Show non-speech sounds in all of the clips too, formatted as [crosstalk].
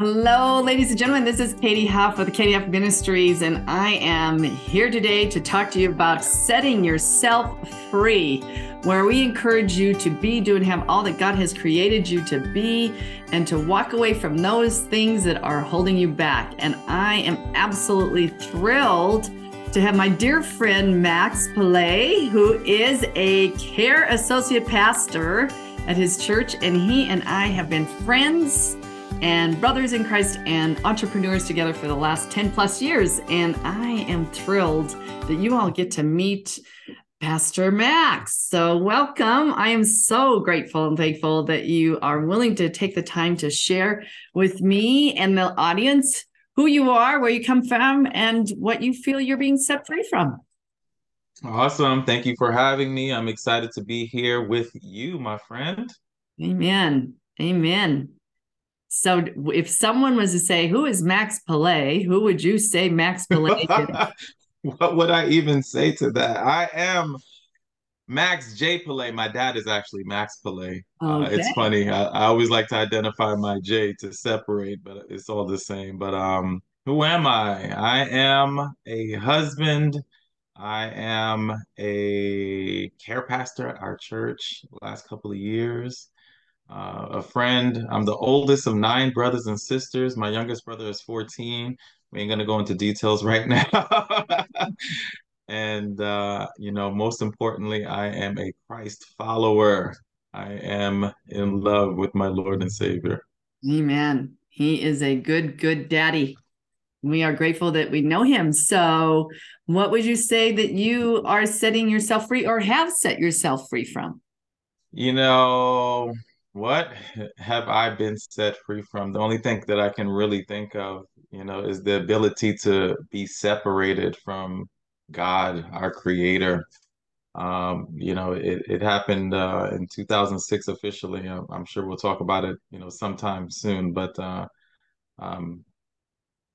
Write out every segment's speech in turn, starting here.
Hello, ladies and gentlemen. This is Katy Huff with Huff Ministries, and I am here today to talk to you about setting yourself free, where we encourage you to be, do, and have all that God has created you to be, and to walk away from those things that are holding you back. And I am absolutely thrilled to have my dear friend Max Pilet, who is a care associate pastor at his church, and he and I have been friends and brothers in Christ and entrepreneurs together for the last 10 plus years. And I am thrilled that you all get to meet Pastor Max. So, welcome. I am so grateful and thankful that you are willing to take the time to share with me and the audience who you are, where you come from, and what you feel you're being set free from. Awesome. Thank you for having me. I'm excited to be here with you, my friend. Amen. Amen. So if someone was to say, who is Max Pilet, who would you say Max Pilet [laughs] what would I even say to that? I am Max J. Pilet. My dad is actually Max Pilet. Okay. Uh, it's funny. I, I, always like to identify my J to separate, but it's all the same. But um, who am I? I am a husband. I am a care pastor at our church the last couple of years uh, a friend. I'm the oldest of nine brothers and sisters. My youngest brother is 14. We ain't gonna go into details right [laughs] now. and uh, you know, most importantly, I am a Christ follower. I am in love with my Lord and Savior. Amen. He is a good, good daddy. We are grateful that we know him. So, what would you say that you are setting yourself free or have set yourself free from? You know, what have I been set free from? The only thing that I can really think of, you know, is the ability to be separated from God, our creator. Um, you know, it, it happened uh, in 2006 officially. I'm, I'm, sure we'll talk about it, you know, sometime soon. But uh, um,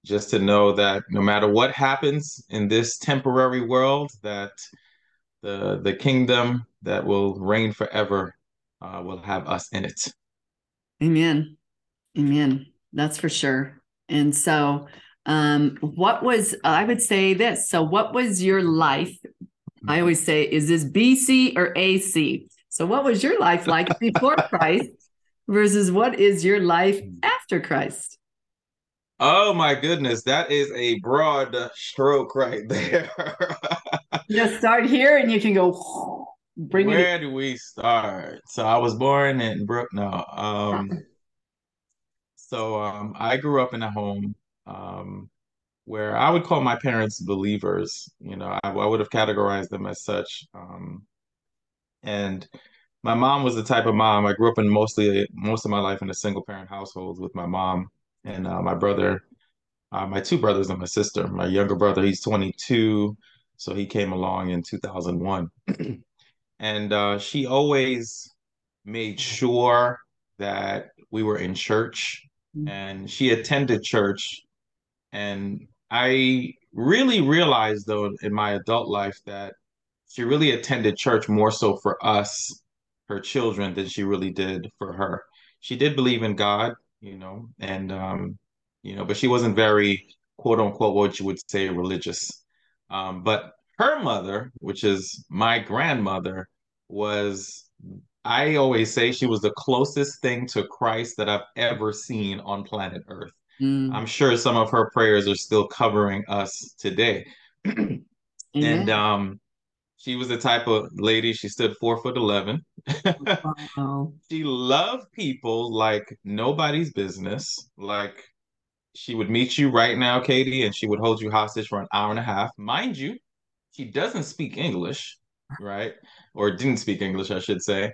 just to know that no matter what happens in this temporary world, that the the kingdom that will reign forever uh, will have us in it. Amen. Amen. That's for sure. And so, um, what was, I would say this. So, what was your life? I always say, is this BC or AC? So, what was your life like [laughs] before Christ versus what is your life after Christ? Oh my goodness, that is a broad stroke right there. [laughs] Just start here and you can go Bring Where do we start? So I was born in Brook. No, um, so um, I grew up in a home um, where I would call my parents believers. You know, I, I would have categorized them as such. Um, and my mom was the type of mom. I grew up in mostly most of my life in a single parent household with my mom and uh, my brother, uh, my two brothers and my sister. My younger brother, he's 22, so he came along in 2001. And uh, she always made sure that we were in church mm-hmm. and she attended church. And i really realized though in my adult life that she really attended church more so for us her children than she really did for her. She did believe in god you know and um you know but she wasn't very quote unquote what you would say religious. Um but her mother which is my grandmother was I always say she was the closest thing to Christ that I've ever seen on planet Earth. Mm. I'm sure some of her prayers are still covering us today. [clears throat] And um, she was the type of lady, she stood four foot 11. wow. [laughs] She loved people like nobody's business. Like she would meet you right now, Katy, and she would hold you hostage for an hour and a half. Mind you, she doesn't speak English, right? Or didn't speak English, I should say.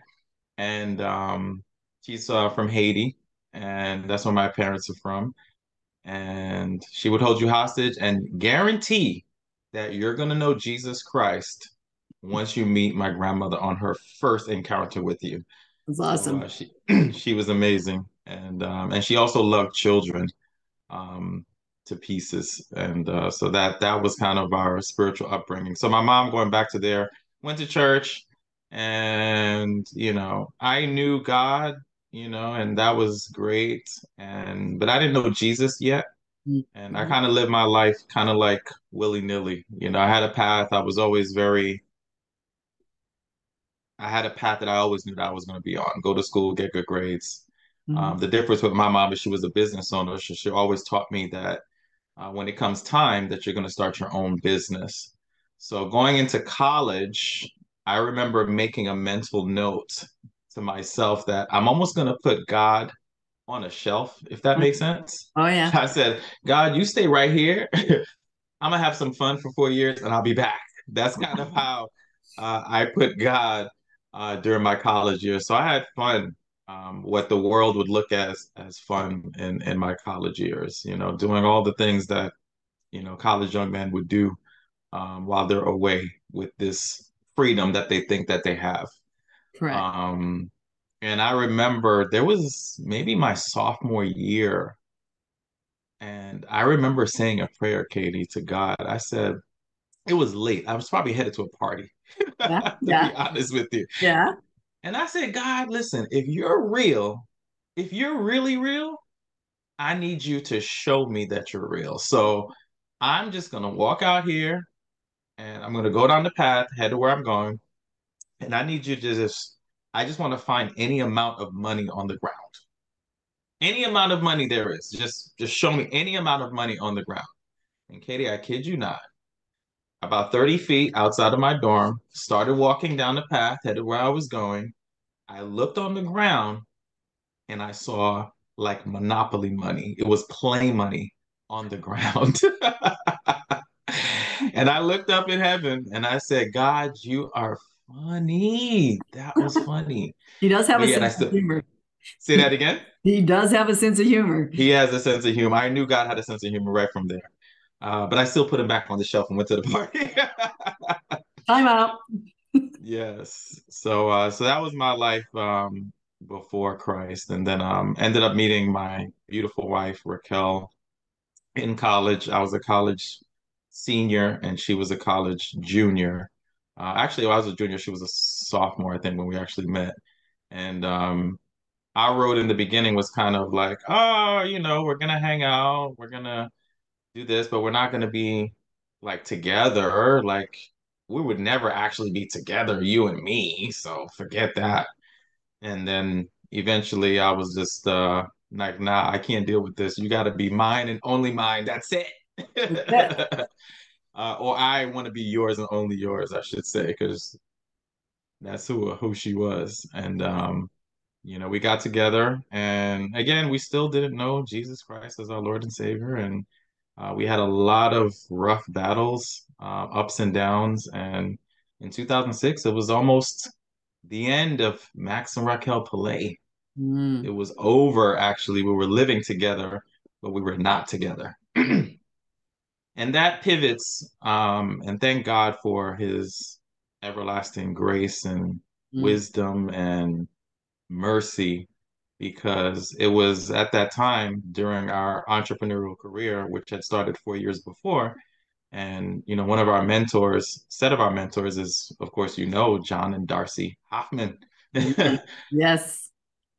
And um, she's uh, from Haiti, and that's where my parents are from. And she would hold you hostage and guarantee that you're going to know Jesus Christ once you meet my grandmother on her first encounter with you. That's awesome. So, uh, she [clears throat] she was amazing, and um, and she also loved children um, to pieces, and uh, so that that was kind of our spiritual upbringing. So my mom, going back to there, went to church, and you know i knew god you know, and that was great. And but I didn't know Jesus yet. And I kind of lived my life kind of like willy-nilly. You know, I had a path. I was always very I had a path that I always knew that I was going to be on. Go to school, get good grades. Mm-hmm. Um, the difference with my mom is she was a business owner. So she always taught me that uh, when it comes time that you're going to start your own business. So going into college, I remember making a mental note to myself that I'm almost going to put God on a shelf, if that makes sense. Oh, yeah. [laughs] I said, God, you stay right here. I'm going to have some fun for four years and I'll be back. That's kind of how uh, I put God uh, during my college years. So I had fun, um, what the world would look as as fun in in my college years. You know, doing all the things that you know college young men would do um, while they're away with this freedom that they think that they have. Correct. Um, and I remember there was maybe my sophomore year, and I remember saying a prayer, Katy, to God. I said, it was late. I was probably headed to a party. [laughs] Yeah, to yeah. be honest with you. Yeah. And I said, God, listen, if you're real, if you're really real, I need you to show me that you're real. So I'm just gonna walk out here and I'm gonna go down the path, head to where I'm going. And I need you to just I just want to find any amount of money on the ground. Any amount of money there is. Just just show me any amount of money on the ground. And Katy, I kid you not, about 30 feet outside of my dorm, started walking down the path, headed where I was going. I looked on the ground and I saw like monopoly money. It was play money on the ground. [laughs] and I looked up in heaven and I said, God, you are funny. That was [laughs] funny. he does have but a sense still, of humor. Say that again. [laughs] He does have a sense of humor. He has a sense of humor. I knew God had a sense of humor right from there. Uh, but I still put him back on the shelf and went to the party. [laughs] Time out. yes. So uh, so that was my life um, before Christ, and then um, ended up meeting my beautiful wife Raquel in college. I was a college senior, and she was a college junior. Uh, actually, I was a junior. She was a sophomore, I think, when we actually met. And um, our road in the beginning was kind of like, oh, you know, we're gonna hang out, we're gonna do this, but we're not to be like together. Like we would never actually be together, you and me. So forget that. And then eventually I was just uh like, nah, I can't deal with this. You got to be mine and only mine. That's it. [laughs] uh, or I want to be yours and only yours, I should say, because that's who who she was. And um, you know, we got together, and again, we still didn't know Jesus Christ as our Lord and Savior, and uh, we had a lot of rough battles, uh, ups and downs, and in 2006, it was almost the end of Max and Raquel Pilet. Mm. It was over, actually. We were living together, but we were not together. And that pivots, um, and thank God for his everlasting grace and mm. wisdom and mercy because it was at that time during our entrepreneurial career, which had started four years before. And, you know, one of our mentors, set of our mentors is, of course, you know, John and Darcy Hoffman. [laughs] yes.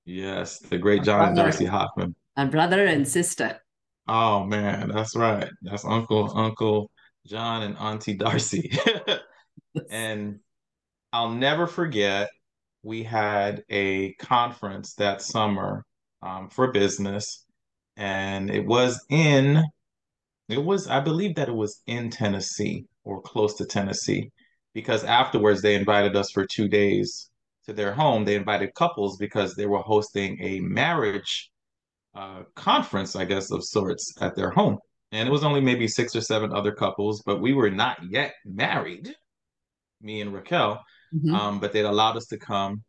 Yes, the great John and Darcy Hoffman. And brother and sister. Oh man, that's right. That's Uncle Uncle John and Auntie Darcy. [laughs] and I'll never forget we had a conference that summer um, for business, and it was in, it was, I believe that it was in Tennessee or close to Tennessee, because afterwards they invited us for two days to their home. They invited couples because they were hosting a marriage uh, conference, I guess, of sorts at their home. And it was only maybe six or seven other couples, but we were not yet married, me and Raquel. Mm-hmm. Um, but they'd allowed us to come.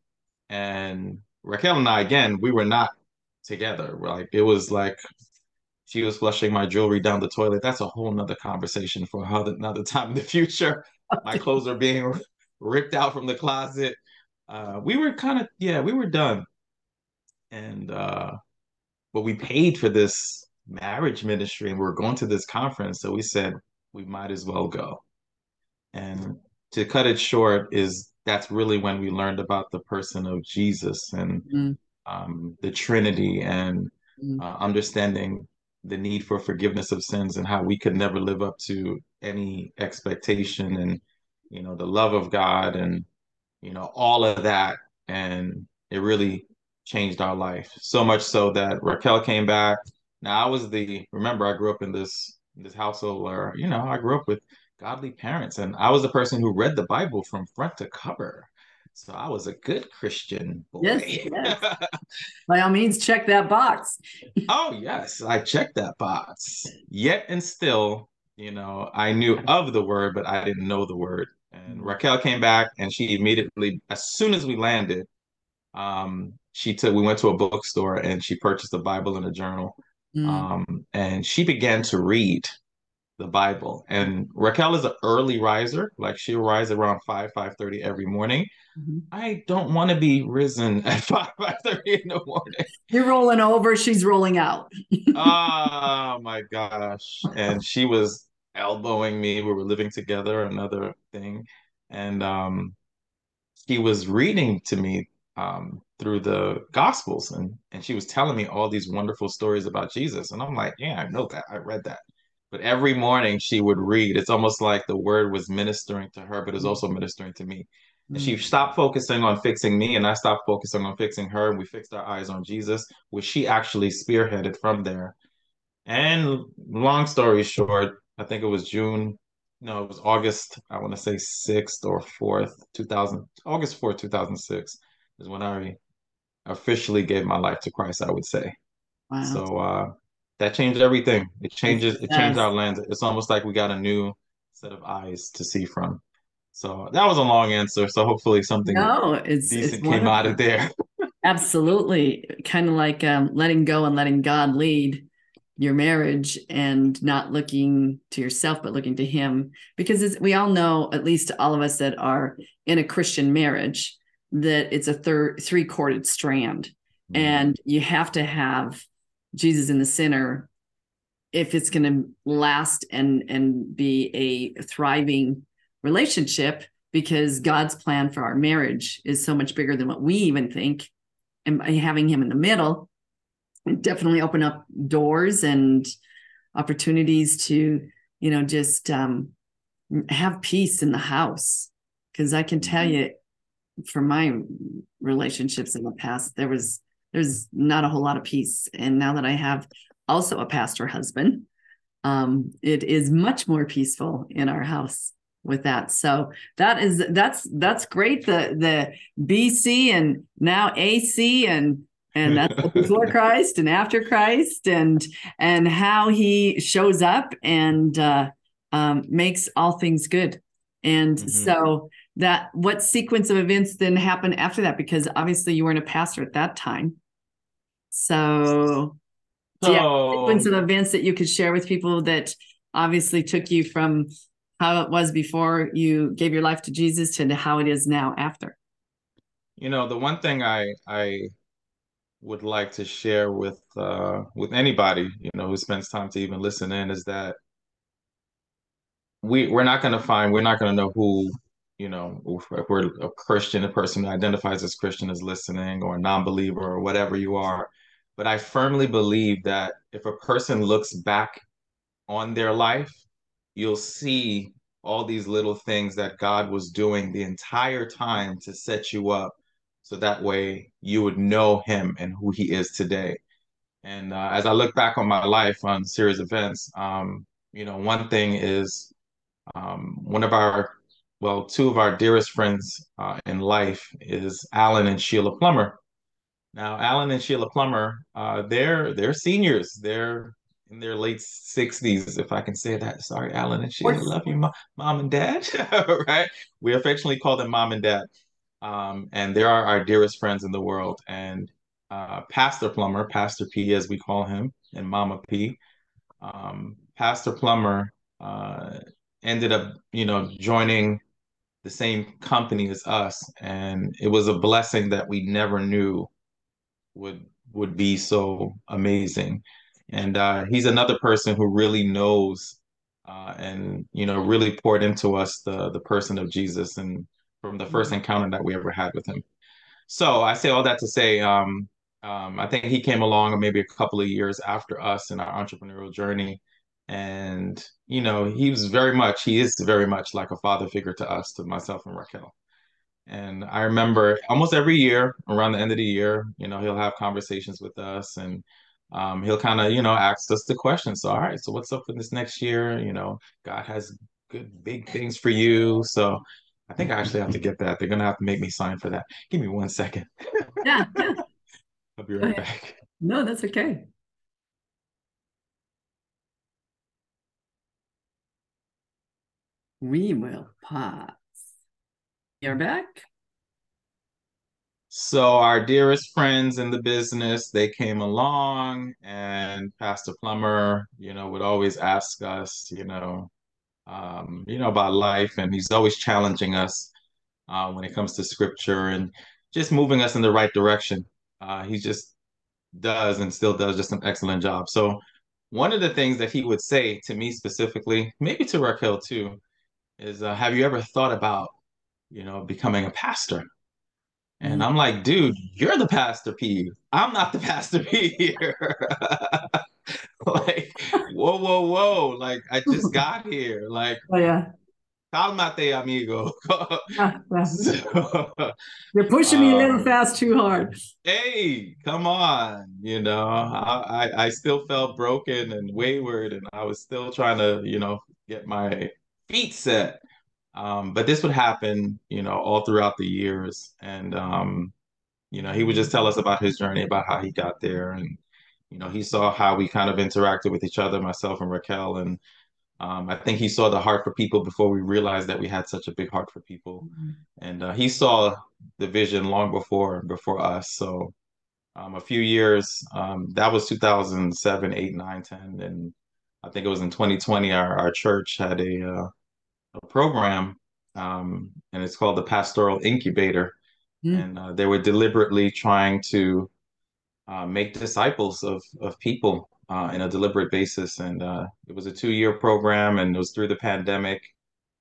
And Raquel and I, again, we were not together. Like it was like she was flushing my jewelry down the toilet. That's a whole nother conversation for another time in the future. My clothes are being ripped out from the closet. Uh, we were kind of yeah, we were done. And uh, but we paid for this marriage ministry and we were going to this conference, so we said we might as well go. And to cut it short is that's really when we learned about the person of Jesus and mm. um, the Trinity and Mm. uh, understanding the need for forgiveness of sins and how we could never live up to any expectation and you know the love of God and you know all of that and it really changed our life so much so that Raquel came back now I was the remember I grew up in this this household where you know I grew up with godly parents and I was the person who read the Bible from front to cover so I was a good Christian boy. Yes, yes. By all means, check that box. [laughs] oh, yes, I checked that box. Yet and still, you know, I knew of the word, but I didn't know the word. And Raquel came back and she immediately, as soon as we landed, um, she took, we went to a bookstore and she purchased a Bible and a journal. Mm. Um, and she began to read the Bible. And Raquel is an early riser, like she'll rise around 5, 5:30 every morning. Mm-hmm. I don't want to be risen [laughs] at 5, 5:30 in the morning. You're rolling over, she's rolling out. oh [laughs] my gosh. And she was elbowing me. We were living together, another thing. And um she was reading to me um, through the gospels and and she was telling me all these wonderful stories about Jesus and I'm like yeah I know that I read that but every morning she would read. It's almost like the word was ministering to her, but it's also mm-hmm. ministering to me. And she mm-hmm. stopped focusing on fixing me, and I stopped focusing on fixing her. And we fixed our eyes on Jesus, which she actually spearheaded from there. And long story short, I think it was June. No, it was August. I want to say sixth or fourth, two thousand. August fourth, two thousand six, is when I officially gave my life to Christ. I would say. Wow. So uh, that changed everything. It changes. It, it changed our lens. It's almost like we got a new set of eyes to see from. So that was a long answer. So hopefully something no, it's, decent it's came out of there. Absolutely, kind of like um, letting go and letting God lead your marriage and not looking to yourself but looking to Him, because we all know, at least all of us that are in a Christian marriage, that it's a third three corded strand, mm-hmm. and you have to have Jesus in the center if it's going to last and and be a thriving relationship because God's plan for our marriage is so much bigger than what we even think and by having him in the middle definitely open up doors and opportunities to you know just um, have peace in the house because I can tell mm-hmm. you from my relationships in the past there was there's not a whole lot of peace. And now that I have also a pastor husband, um, it is much more peaceful in our house with that. So that is that's that's great. The the BC and now AC and and that's [laughs] before Christ and after Christ and and how he shows up and uh, um, makes all things good. And mm-hmm. so that what sequence of events then happened after that? Because obviously you weren't a pastor at that time. So, so yeah, sequence of events that you could share with people that obviously took you from how it was before you gave your life to Jesus to how it is now after. You know, the one thing I I would like to share with uh, with anybody you know who spends time to even listen in is that we we're not going to find we're not going to know who you know if we're a Christian, a person who identifies as Christian is listening, or a non-believer, or whatever you are. But I firmly believe that if a person looks back on their life, you'll see all these little things that God was doing the entire time to set you up so that way you would know him and who he is today. And uh, as I look back on my life on series events, um, you know, one thing is um, one of our, well, two of our dearest friends uh, in life is Alan and Sheila Plummer. Now, Alan and Sheila Plummer, uh, they're they're seniors. They're in their late sixties, if I can say that. Sorry, Alan and Sheila, love you, mom, mom and dad. [laughs] right? We affectionately call them mom and dad, um, and they are our dearest friends in the world. And uh, Pastor Plummer, Pastor P, as we call him, and Mama P, um, Pastor Plummer uh, ended up, you know, joining the same company as us, and it was a blessing that we never knew would would be so amazing. And uh, he's another person who really knows uh, and you know really poured into us the the person of Jesus and from the first mm-hmm. encounter that we ever had with him. So I say all that to say, um, um, I think he came along maybe a couple of years after us in our entrepreneurial journey. And, you know, he was very much, he is very much like a father figure to us, to myself and Raquel. And I remember almost every year around the end of the year, you know, he'll have conversations with us and um, he'll kind of, you know, ask us the question. So, all right, so what's up for this next year? You know, God has good big things for you. So I think I actually have to get that. They're gonna have to make me sign for that. Give me one second. Yeah, yeah. [laughs] I'll be right back. No, that's okay. We will pause. You're back. So our dearest friends in the business, they came along and Pastor Plummer, you know, would always ask us, you know, um, you know, about life, and he's always challenging us uh, when it comes to scripture and just moving us in the right direction. Uh, he just does and still does just an excellent job. So one of the things that he would say to me specifically, maybe to Raquel too, is, uh, "Have you ever thought about, you know, becoming a pastor?" And I'm like, dude, you're the pastor P. I'm not the [laughs] pastor P here. [laughs] like, whoa, whoa, whoa. Like, I just [laughs] got here. Like, Oh, yeah. calmate, amigo. Yeah. So, You're pushing me a little Um, fast too hard. hey, come on. You know, I, I, I still felt broken and wayward, and I was still trying to, you know, get my feet set. Um, but this would happen, you know, all throughout the years. And, um, you know, he would just tell us about his journey, about how he got there. And, you know, he saw how we kind of interacted with each other, myself and Raquel. And um, I think he saw the heart for people before we realized that we had such a big heart for people. And uh, he saw the vision long before before us. So um, a few years, um, that was 2007, 8, 9, 10. And I think it was in 2020, our, our church had a, uh, a program, um, and it's called the Pastoral Incubator. Mm. And uh, they were deliberately trying to uh, make disciples of, of people uh, in a deliberate basis. And uh, it was a two year program, and it was through the pandemic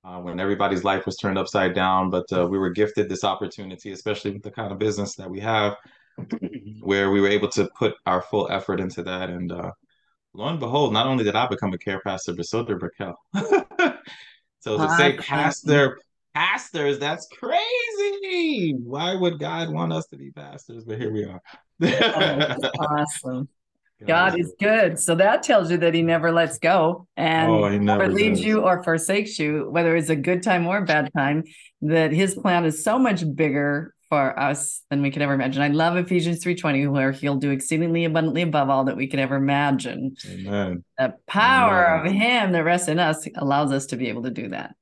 uh, when everybody's life was turned upside down. But uh, we were gifted this opportunity, especially with the kind of business that we have, [clears throat] where we were able to put our full effort into that. And uh, lo and behold, not only did I become a care pastor, but so did Raquel. [laughs] so to say pastor, pastors, that's crazy. Why would God want us to be pastors? But here we are. [laughs] Oh, that's awesome. God is good. So that tells you that he never lets go and Oh, never never leaves you or forsakes you, whether it's a good time or a bad time, that his plan is so much bigger for us than we could ever imagine. I love Ephesians 3:20, where he'll do exceedingly abundantly above all that we could ever imagine. Amen. The power Amen. of him that rests in us allows us to be able to do that.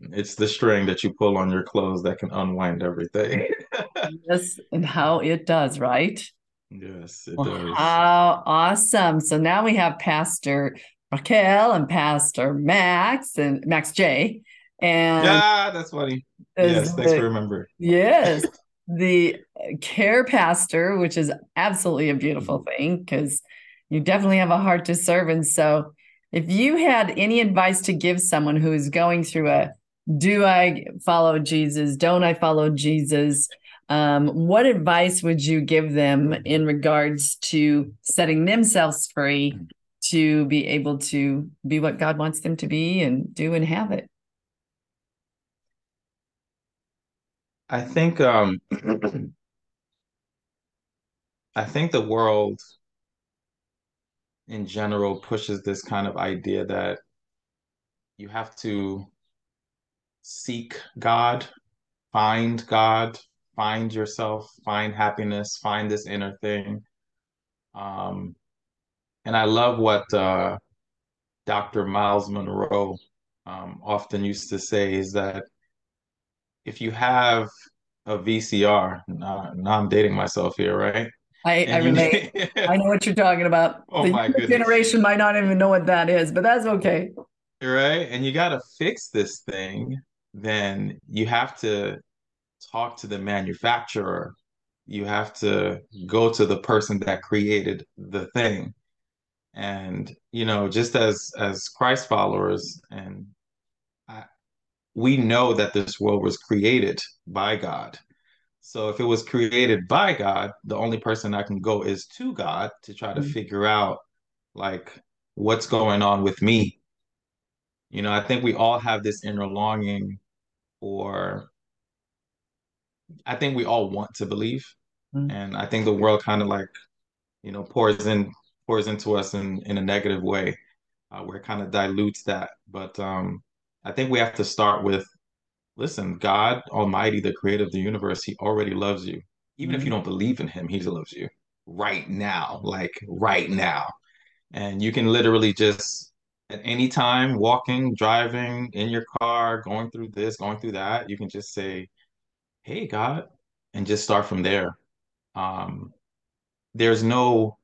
It's the string that you pull on your clothes that can unwind everything. [laughs] Yes, and how it does, right? Yes, it Well, does. how awesome. So now we have Pastor Raquel and Pastor Max and Max J. And Yeah, that's funny. Yes, thanks the- for remembering. yes, [laughs] the care pastor, which is absolutely a beautiful thing because you definitely have a heart to serve. And so if you had any advice to give someone who is going through a do I follow Jesus? Don't I follow Jesus? Um, what advice would you give them in regards to setting themselves free to be able to be what God wants them to be and do and have it? I think um [clears throat] I think the world in general pushes this kind of idea that you have to seek God, find God, find yourself, find happiness, find this inner thing. Um, and I love what uh, Dr. Myles Munroe um, often used to say is that if you have a VCR, now, now I'm dating myself here, right? I, I you- [laughs] I know what you're talking about. Oh the my goodness. generation might not even know what that is, but that's okay. right? And you got to fix this thing, then you have to talk to the manufacturer. You have to go to the person that created the thing. And, you know, just as as Christ followers, and we know that this world was created by God. So if it was created by God, the only person I can go is to God to try to Mm. figure out like what's going on with me. You know, I think we all have this inner longing for I think we all want to believe. Mm. And I think the world kind of like, you know, pours in pours into us in in a negative way, uh, where it kind of dilutes that. But um I think we have to start with Listen, God Almighty, the creator of the universe, he already loves you. Even if you Mm. don't believe in him, he loves you right now, like right now. And you can literally just at any time, walking, driving, in your car, going through this, going through that, you can just say, Hey, God, and just start from there. Um, there's no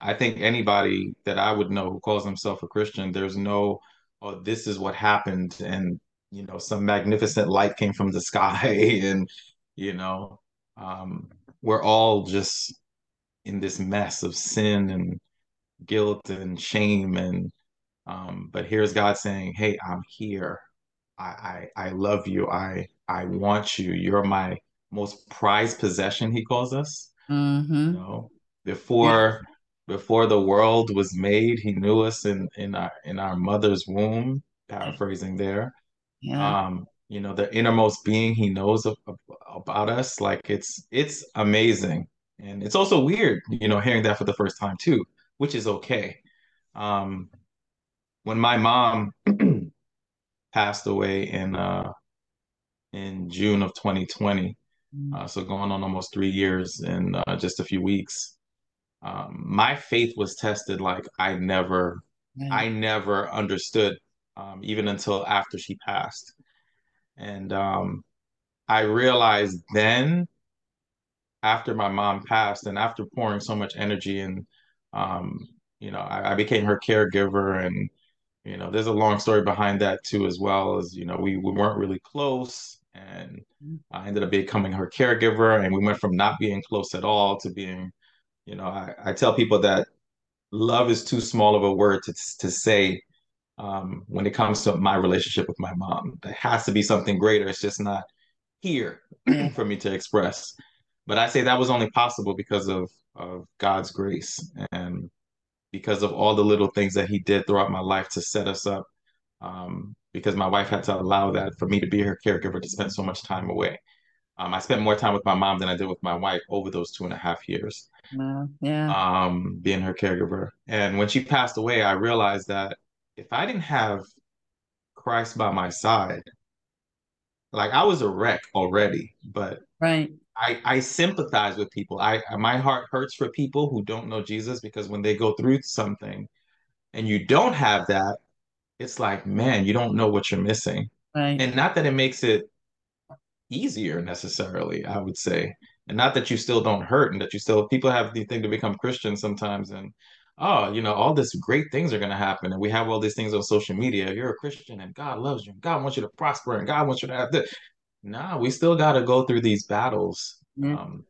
I think anybody that I would know who calls himself a Christian, there's no, oh, this is what happened, and you know, some magnificent light came from the [laughs] sky, and you know, um, we're all just in this mess of sin and guilt and shame, and um, but here's God saying, "Hey, I'm here. I, I I love you. I I want you. You're my most prized possession." He calls us. You hmm know, before before the world was made, he knew us in in our in our mother's womb, paraphrasing there. Yeah. Um, you know, the innermost being he knows of, of- about us, like it's it's amazing. And it's also weird, you know, hearing that for the first time too, which is okay. Um, when my mom [clears throat] passed away in uh in June of 2020, Mm. uh, so going on almost three years in uh, just a few weeks um, my faith was tested like I never. I never understood, um, even until after she passed. And um, I realized then, after my mom passed, and after pouring so much energy and, um, you know, I, I became her caregiver, and you know, there's a long story behind that too, as well as you know, we we weren't really close, and Mm. I ended up becoming her caregiver, and we went from not being close at all to being, you know, I, I tell people that love is too small of a word to to say um, when it comes to my relationship with my mom. There has to be something greater. It's just not here [clears throat] for me to express. But I say that was only possible because of of God's grace and because of all the little things that He did throughout my life to set us up. Um, because my wife had to allow that for me to be her caregiver to spend so much time away. Um, I spent more time with my mom than I did with my wife over those two and a half years Wow. Yeah. um, being her caregiver. And when she passed away, I realized that if I didn't have Christ by my side, like I was a wreck already, but Right. I, I sympathize with people. I my heart hurts for people who don't know Jesus because when they go through something and you don't have that, it's like, man, you don't know what you're missing. Right. And not that it makes it easier necessarily, I would say. And not that you still don't hurt and that you still people have the thing to become Christian sometimes and oh, you know, all these great things are gonna happen. And we have all these things on social media. You're a Christian and God loves you and God wants you to prosper and God wants you to have this. Nah, we still gotta go through these battles. Yeah. Um,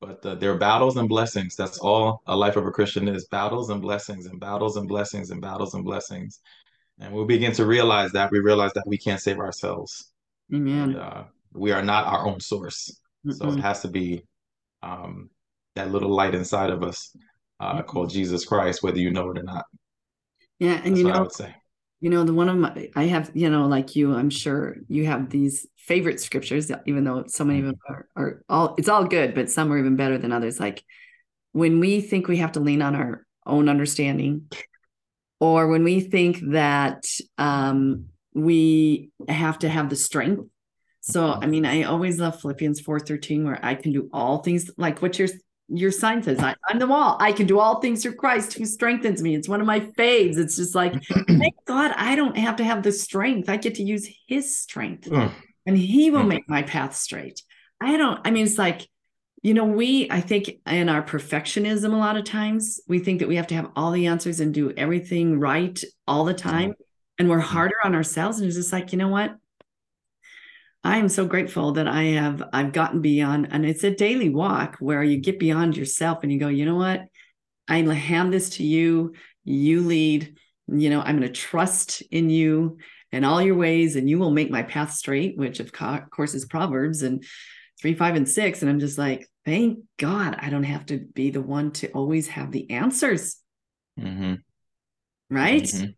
but uh, they're battles and blessings. That's all a life of a Christian is battles and blessings and battles and blessings and battles and blessings. And we begin to realize that we realize that we can't save ourselves and Amen. uh, we are not our own source. So it has to be um, that little light inside of us uh, called Jesus Christ, whether you know it or not. Yeah. And That's you what I know, would say. you know, the one of my, I have, you know, like you, I'm sure you have these favorite scriptures, even though so many of them are, are all, it's all good, but some are even better than others. Like when we think we have to lean on our own understanding, or when we think that um, we have to have the strength. So, I mean, I always love Philippians 4 13, where I can do all things like what your your sign says. I, I'm the wall. I can do all things through Christ who strengthens me. It's one of my faves. It's just like, [clears throat] thank God I don't have to have the strength. I get to use his strength Mm, and he will Mm. make my path straight. I don't, I mean, it's like, you know, we, I think in our perfectionism, a lot of times we think that we have to have all the answers and do everything right all the time. And we're harder on ourselves. And it's just like, you know what? I am so grateful that I have, I've gotten beyond, and it's a daily walk where you get beyond yourself and you go, you know what? I hand this to you. You lead. You know, I'm going to trust in you and all your ways, and you will make my path straight, which of course is Proverbs. And three, five, and six. And I'm just like, thank God I don't have to be the one to always have the answers. Mm-hmm. Right? Mm-hmm.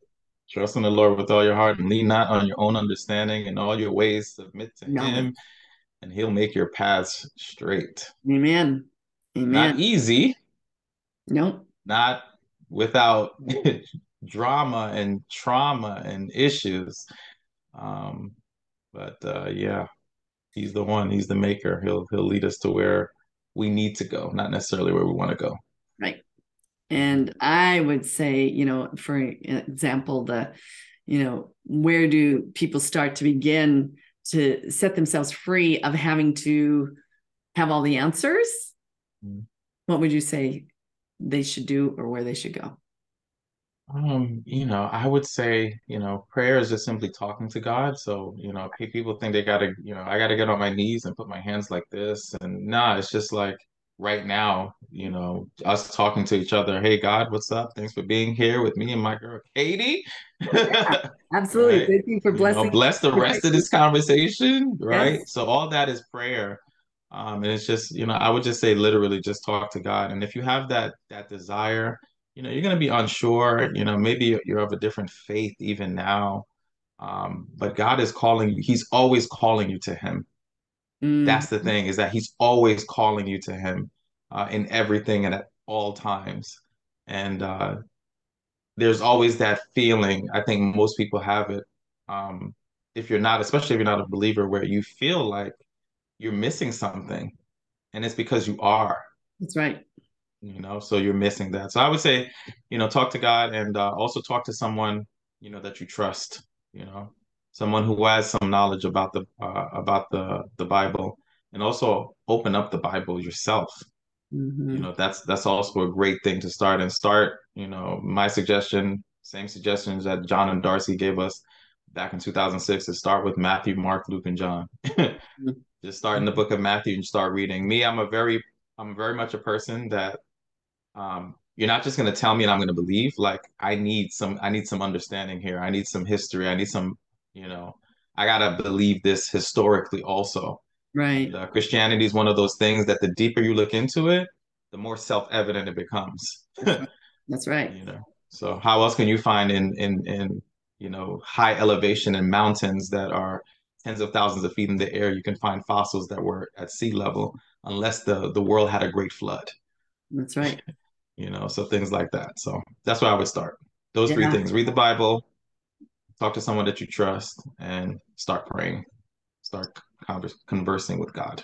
Trust in the Lord with all your heart and lean not on your own understanding. In all your ways, submit to No. Him, and He'll make your paths straight. Amen. Amen. Not easy, nope. not without [laughs] drama and trauma and issues. Um, but uh, yeah, He's the one. He's the maker. He'll He'll lead us to where we need to go, not necessarily where we want to go. Right. And I would say, you know, for example, the, you know, where do people start to begin to set themselves free of having to have all the answers? Mhm. What would you say they should do or where they should go? Um, you know, I would say, you know, prayer is just simply talking to God. So, you know, pe- people think they gotta, you know, I gotta get on my knees and put my hands like this. And nah, it's just like right now, you know, us talking to each other. Hey, God, what's up? Thanks for being here with me and my girl Katy. [laughs] Absolutely. Right. Thank you for You know, blessing. bless the rest of this conversation, right? Yes. So all that is prayer. Um, and it's just, you know, I would just say literally just talk to God. And if you have that that desire, you know, you're gonna be unsure, you know, maybe you're you're of a different faith even now. Um, but God is calling you, He's always calling you to Him. Mm, That's the thing, is that He's always calling you to Him uh, in everything and at all times. And uh there's always that feeling. I think most people have it. Um, if you're not, especially if you're not a believer, where you feel like you're missing something, and it's because you are, that's right. you know, so you're missing that. So I would say, you know, talk to God and uh, also talk to someone, you know, that you trust, you know, someone who has some knowledge about the uh, about the the Bible, and also open up the Bible yourself. Mhm. you know that's that's also a great thing to start and start you know my suggestion same suggestions that john and darcy gave us back in 2006 is start with matthew mark luke and john. [laughs] Just start in the book of matthew and start reading. Me i'm a very i'm very much a person that um you're not just going to tell me and i'm going to believe. Like i need some i need some understanding here. I need some history. I need some you know i gotta believe this historically also Right. uh, Christianity is one of those things that the deeper you look into it, the more self-evident it becomes. [laughs] That's right. You know, so how else can you find in in in you know high elevation and mountains that are tens of thousands of feet in the air? You can find fossils that were at sea level, unless the the world had a great flood. That's right. [laughs] You know, so things like that. So that's where I would start. Those three things: read the Bible, talk to someone that you trust, and start praying. Start convers conversing with God.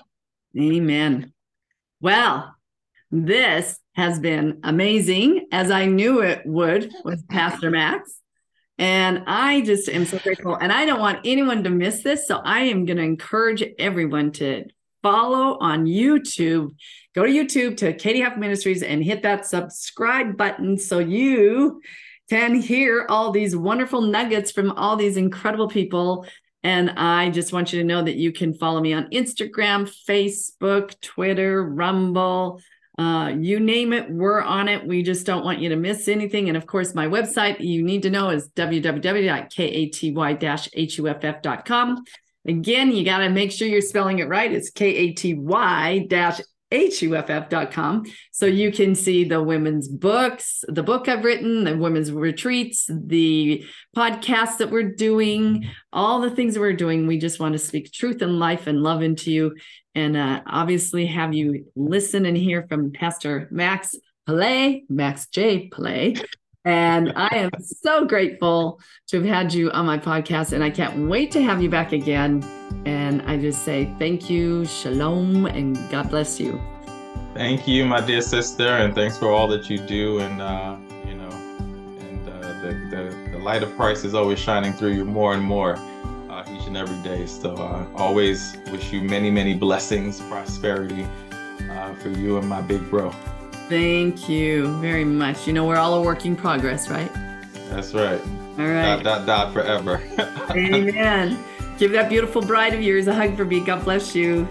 Amen. Well, this has been amazing, as I knew it would with Pastor Max. And I just am so grateful. And I don't want anyone to miss this. So I am going to encourage everyone to follow on YouTube. Go to YouTube to Katy Huff Ministries and hit that subscribe button so you can hear all these wonderful nuggets from all these incredible people. And I just want you to know that you can follow me on Instagram, Facebook, Twitter, Rumble, uh, you name it, we're on it. We just don't want you to miss anything. And of course, my website you need to know is www.katy-huff.com. Again, you got to make sure you're spelling it right. It's K-A-T-Y dash huff.com so you can see the women's books the book i've written the women's retreats the podcasts that we're doing all the things that we're doing we just want to speak truth and life and love into you and uh, obviously have you listen and hear from pastor max Pilet, max j Pilet. And i am so grateful to have had you on my podcast and i can't wait to have you back again and I just say thank you, shalom, and God bless you. Thank you, my dear sister, and thanks for all that you do. And uh, you know, and uh, the, the the light of Christ is always shining through you more and more uh, each and every day. So I always wish you many, many blessings, prosperity uh, for you and my big bro. Thank you very much. You know, we're all a work in progress, right? That's right. All right. Dot dot dot forever. [laughs] Amen. Give that beautiful bride of yours a hug for me. God bless you.